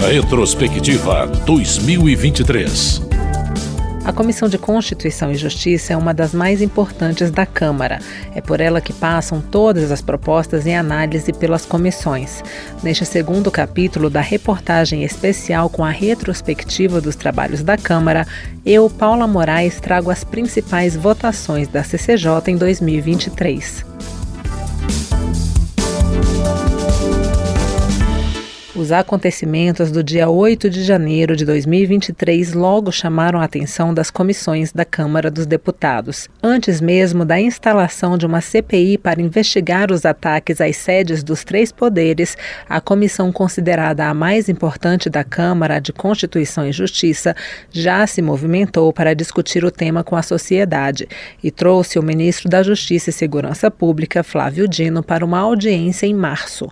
Retrospectiva 2023. A Comissão de Constituição e Justiça é uma das mais importantes da Câmara. É por ela que passam todas as propostas em análise pelas comissões. Neste segundo capítulo da reportagem especial com a retrospectiva dos trabalhos da Câmara, eu, Paula Moraes, trago as principais votações da CCJ em 2023. Os acontecimentos do dia 8 de janeiro de 2023 logo chamaram a atenção das comissões da Câmara dos Deputados. Antes mesmo da instalação de uma CPI para investigar os ataques às sedes dos três poderes, a comissão considerada a mais importante da Câmara de Constituição e Justiça já se movimentou para discutir o tema com a sociedade e trouxe o ministro da Justiça e Segurança Pública, Flávio Dino, para uma audiência em março.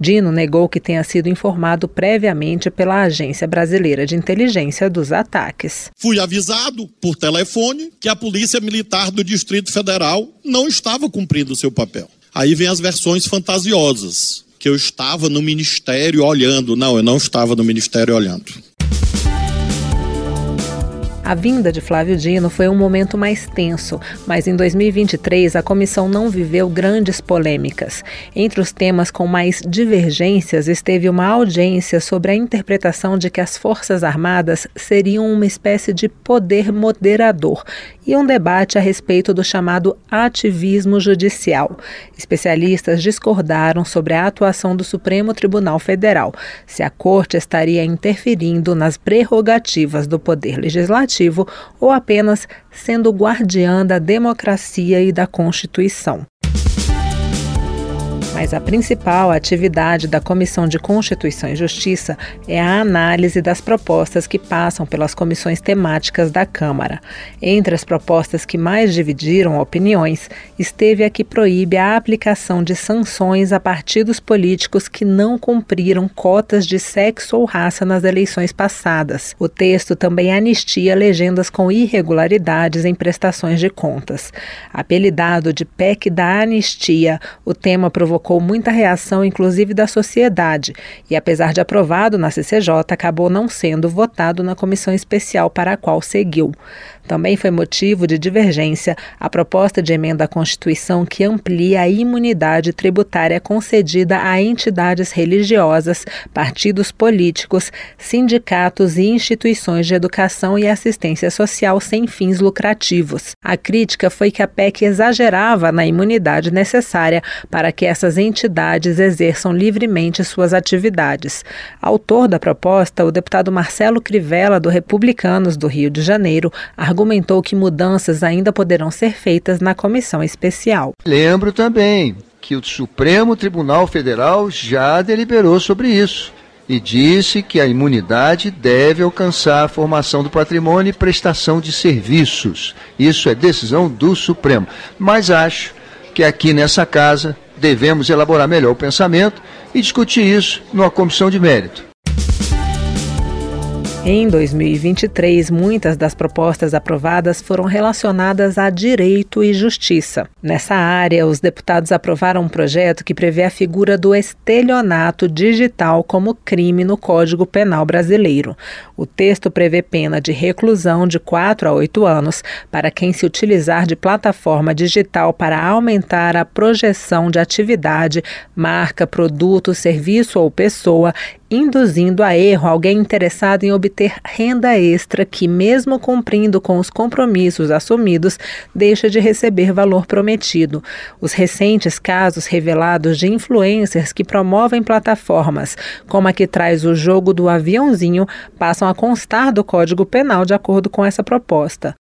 Dino negou que tenha sido informado informado previamente pela Agência Brasileira de Inteligência dos ataques. Fui avisado por telefone que a Polícia Militar do Distrito Federal não estava cumprindo o seu papel. Aí vem as versões fantasiosas, que eu estava no ministério olhando. Não, eu não estava no ministério olhando. A vinda de Flávio Dino foi um momento mais tenso, mas em 2023 a comissão não viveu grandes polêmicas. Entre os temas com mais divergências esteve uma audiência sobre a interpretação de que as Forças Armadas seriam uma espécie de poder moderador e um debate a respeito do chamado ativismo judicial. Especialistas discordaram sobre a atuação do Supremo Tribunal Federal, se a Corte estaria interferindo nas prerrogativas do Poder Legislativo ou apenas sendo guardiã da democracia e da Constituição. Mas a principal atividade da Comissão de Constituição e Justiça é a análise das propostas que passam pelas comissões temáticas da Câmara. Entre as propostas que mais dividiram opiniões, esteve a que proíbe a aplicação de sanções a partidos políticos que não cumpriram cotas de sexo ou raça nas eleições passadas. O texto também anistia legendas com irregularidades em prestações de contas. Apelidado de PEC da Anistia, o tema provocou provocou muita reação, inclusive da sociedade, e apesar de aprovado na CCJ, acabou não sendo votado na comissão especial para a qual seguiu. Também foi motivo de divergência a proposta de emenda à Constituição que amplia a imunidade tributária concedida a entidades religiosas, partidos políticos, sindicatos e instituições de educação e assistência social sem fins lucrativos. A crítica foi que a PEC exagerava na imunidade necessária para que essas entidades exerçam livremente suas atividades. Autor da proposta, o deputado Marcelo Crivella, do Republicanos do Rio de Janeiro, argumentou que mudanças ainda poderão ser feitas na comissão especial. Lembro também que o Supremo Tribunal Federal já deliberou sobre isso e disse que a imunidade deve alcançar a formação do patrimônio e prestação de serviços. Isso é decisão do Supremo. Mas acho que aqui nessa casa devemos elaborar melhor o pensamento e discutir isso numa comissão de mérito. Em 2023, muitas das propostas aprovadas foram relacionadas a direito e justiça. Nessa área, os deputados aprovaram um projeto que prevê a figura do estelionato digital como crime no Código Penal brasileiro. O texto prevê pena de reclusão de 4 a 8 anos para quem se utilizar de plataforma digital para aumentar a projeção de atividade, marca, produto, serviço ou pessoa induzindo a erro alguém interessado em obter renda extra que, mesmo cumprindo com os compromissos assumidos, deixa de receber valor prometido. Os recentes casos revelados de influencers que promovem plataformas, como a que traz o jogo do aviãozinho, passam a constar do Código Penal de acordo com essa proposta.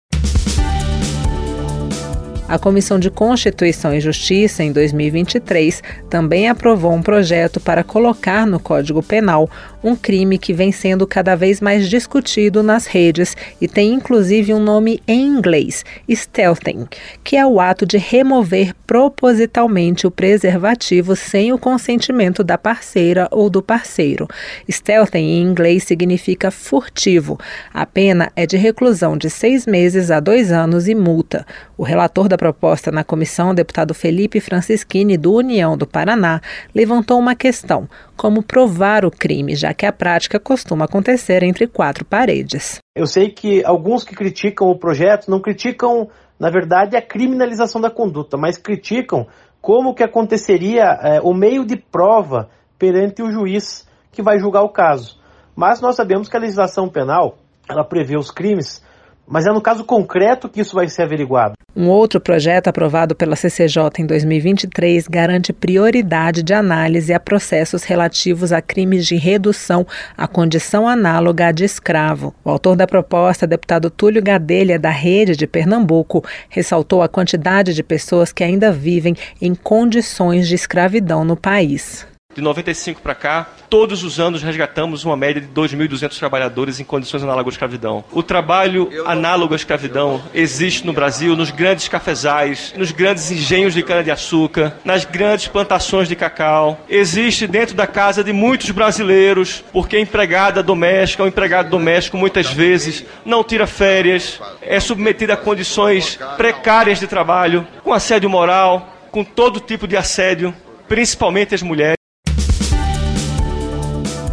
A Comissão de Constituição e Justiça, em 2023, também aprovou um projeto para colocar no Código Penal um crime que vem sendo cada vez mais discutido nas redes e tem inclusive um nome em inglês, stealthing, que é o ato de remover propositalmente o preservativo sem o consentimento da parceira ou do parceiro. Stealthing em inglês significa furtivo. A pena é de reclusão de seis meses a dois anos e multa. O relator da proposta na comissão, o deputado Felipe Francischini, do União do Paraná, levantou uma questão: como provar o crime, já que a prática costuma acontecer entre quatro paredes. Eu sei que alguns que criticam o projeto não criticam, na verdade, a criminalização da conduta, mas criticam como que aconteceria é, o meio de prova perante o juiz que vai julgar o caso. Mas nós sabemos que a legislação penal ela prevê os crimes mas é no caso concreto que isso vai ser averiguado. Um outro projeto aprovado pela CCJ em 2023 garante prioridade de análise a processos relativos a crimes de redução à condição análoga à de escravo. O autor da proposta, deputado Túlio Gadelha, da Rede de Pernambuco, ressaltou a quantidade de pessoas que ainda vivem em condições de escravidão no país de 95 para cá, todos os anos resgatamos uma média de 2.200 trabalhadores em condições análogas à escravidão. O trabalho análogo à escravidão existe no Brasil nos grandes cafezais, nos grandes engenhos de cana-de-açúcar, nas grandes plantações de cacau. Existe dentro da casa de muitos brasileiros, porque a empregada doméstica, o empregado doméstico muitas vezes não tira férias, é submetido a condições precárias de trabalho, com assédio moral, com todo tipo de assédio, principalmente as mulheres.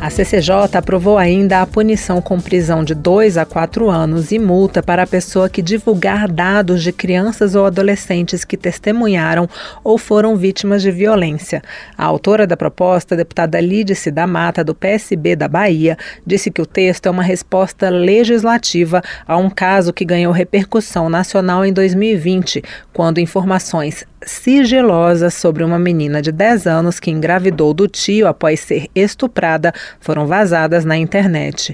A CCJ aprovou ainda a punição com prisão de 2 a 4 anos e multa para a pessoa que divulgar dados de crianças ou adolescentes que testemunharam ou foram vítimas de violência. A autora da proposta, deputada Lídice da Mata, do PSB da Bahia, disse que o texto é uma resposta legislativa a um caso que ganhou repercussão nacional em 2020, quando informações sigilosas sobre uma menina de 10 anos que engravidou do tio após ser estuprada foram vazadas na internet.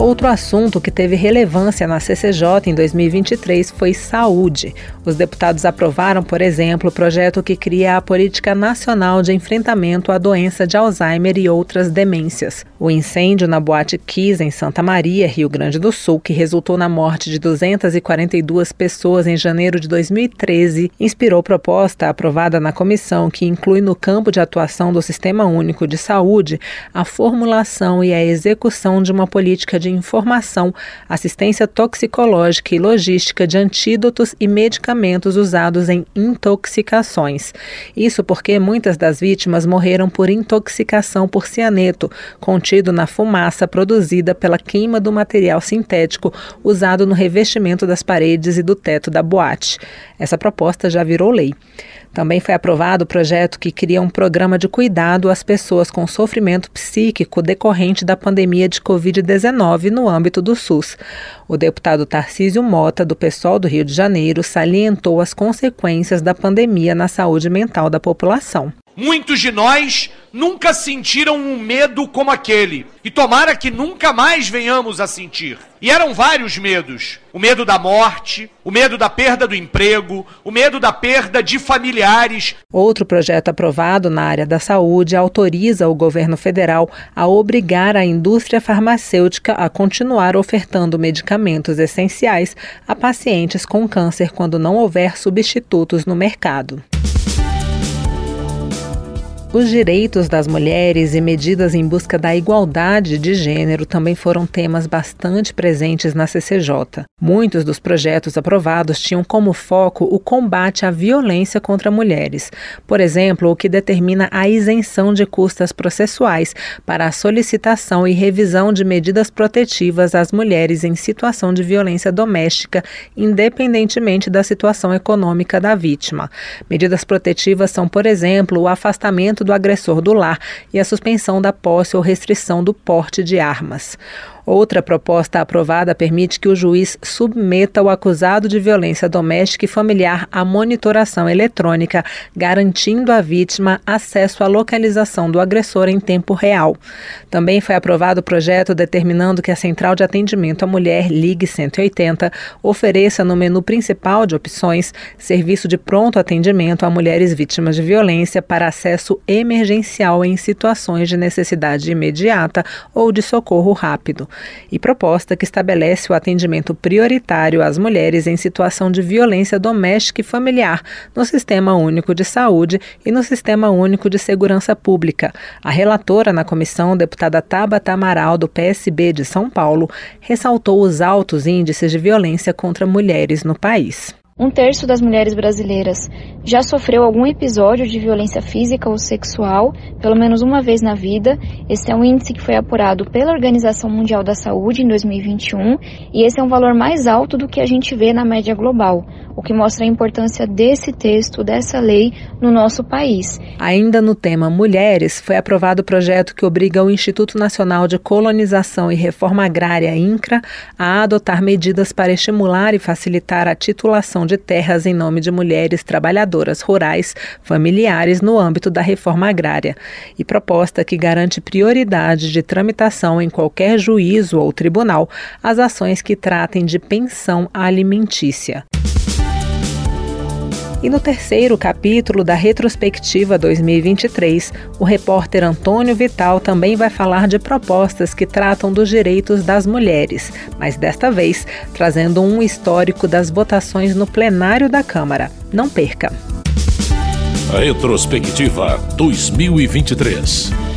Outro assunto que teve relevância na CCJ em 2023 foi saúde. Os deputados aprovaram, por exemplo, o projeto que cria a Política Nacional de Enfrentamento à Doença de Alzheimer e outras demências. O incêndio na Boate Kiss, em Santa Maria, Rio Grande do Sul, que resultou na morte de 242 pessoas em janeiro de 2013, inspirou proposta aprovada na comissão que inclui no campo de atuação do Sistema Único de Saúde a formulação e a execução de uma política de informação, assistência toxicológica e logística de antídotos e medicamentos usados em intoxicações. Isso porque muitas das vítimas morreram por intoxicação por cianeto, contido na fumaça produzida pela queima do material sintético usado no revestimento das paredes e do teto da boate. Essa proposta já virou lei. Também foi aprovado o projeto que cria um programa de cuidado às pessoas com sofrimento psíquico decorrente da pandemia de Covid-19 no âmbito do SUS. O deputado Tarcísio Mota, do PSOL do Rio de Janeiro, salientou as consequências da pandemia na saúde mental da população. Muitos de nós nunca sentiram um medo como aquele. E tomara que nunca mais venhamos a sentir. E eram vários medos: o medo da morte, o medo da perda do emprego, o medo da perda de familiares. Outro projeto aprovado na área da saúde autoriza o governo federal a obrigar a indústria farmacêutica a continuar ofertando medicamentos essenciais a pacientes com câncer quando não houver substitutos no mercado. Os direitos das mulheres e medidas em busca da igualdade de gênero também foram temas bastante presentes na CCJ. Muitos dos projetos aprovados tinham como foco o combate à violência contra mulheres. Por exemplo, o que determina a isenção de custas processuais para a solicitação e revisão de medidas protetivas às mulheres em situação de violência doméstica, independentemente da situação econômica da vítima. Medidas protetivas são, por exemplo, o afastamento do agressor do lar e a suspensão da posse ou restrição do porte de armas. Outra proposta aprovada permite que o juiz submeta o acusado de violência doméstica e familiar à monitoração eletrônica, garantindo à vítima acesso à localização do agressor em tempo real. Também foi aprovado o projeto determinando que a Central de Atendimento à Mulher Ligue 180 ofereça no menu principal de opções serviço de pronto atendimento a mulheres vítimas de violência para acesso emergencial em situações de necessidade imediata ou de socorro rápido. E proposta que estabelece o atendimento prioritário às mulheres em situação de violência doméstica e familiar no Sistema Único de Saúde e no Sistema Único de Segurança Pública. A relatora na comissão, deputada Tabata Amaral, do PSB de São Paulo, ressaltou os altos índices de violência contra mulheres no país. Um terço das mulheres brasileiras já sofreu algum episódio de violência física ou sexual, pelo menos uma vez na vida. Esse é um índice que foi apurado pela Organização Mundial da Saúde em 2021 e esse é um valor mais alto do que a gente vê na média global, o que mostra a importância desse texto, dessa lei no nosso país. Ainda no tema mulheres, foi aprovado o projeto que obriga o Instituto Nacional de Colonização e Reforma Agrária, INCRA, a adotar medidas para estimular e facilitar a titulação de terras em nome de mulheres trabalhadoras rurais familiares no âmbito da reforma agrária, e proposta que garante prioridade de tramitação em qualquer juízo ou tribunal às ações que tratem de pensão alimentícia. E no terceiro capítulo da retrospectiva 2023, o repórter Antônio Vital também vai falar de propostas que tratam dos direitos das mulheres, mas desta vez trazendo um histórico das votações no plenário da Câmara. Não perca! Retrospectiva 2023.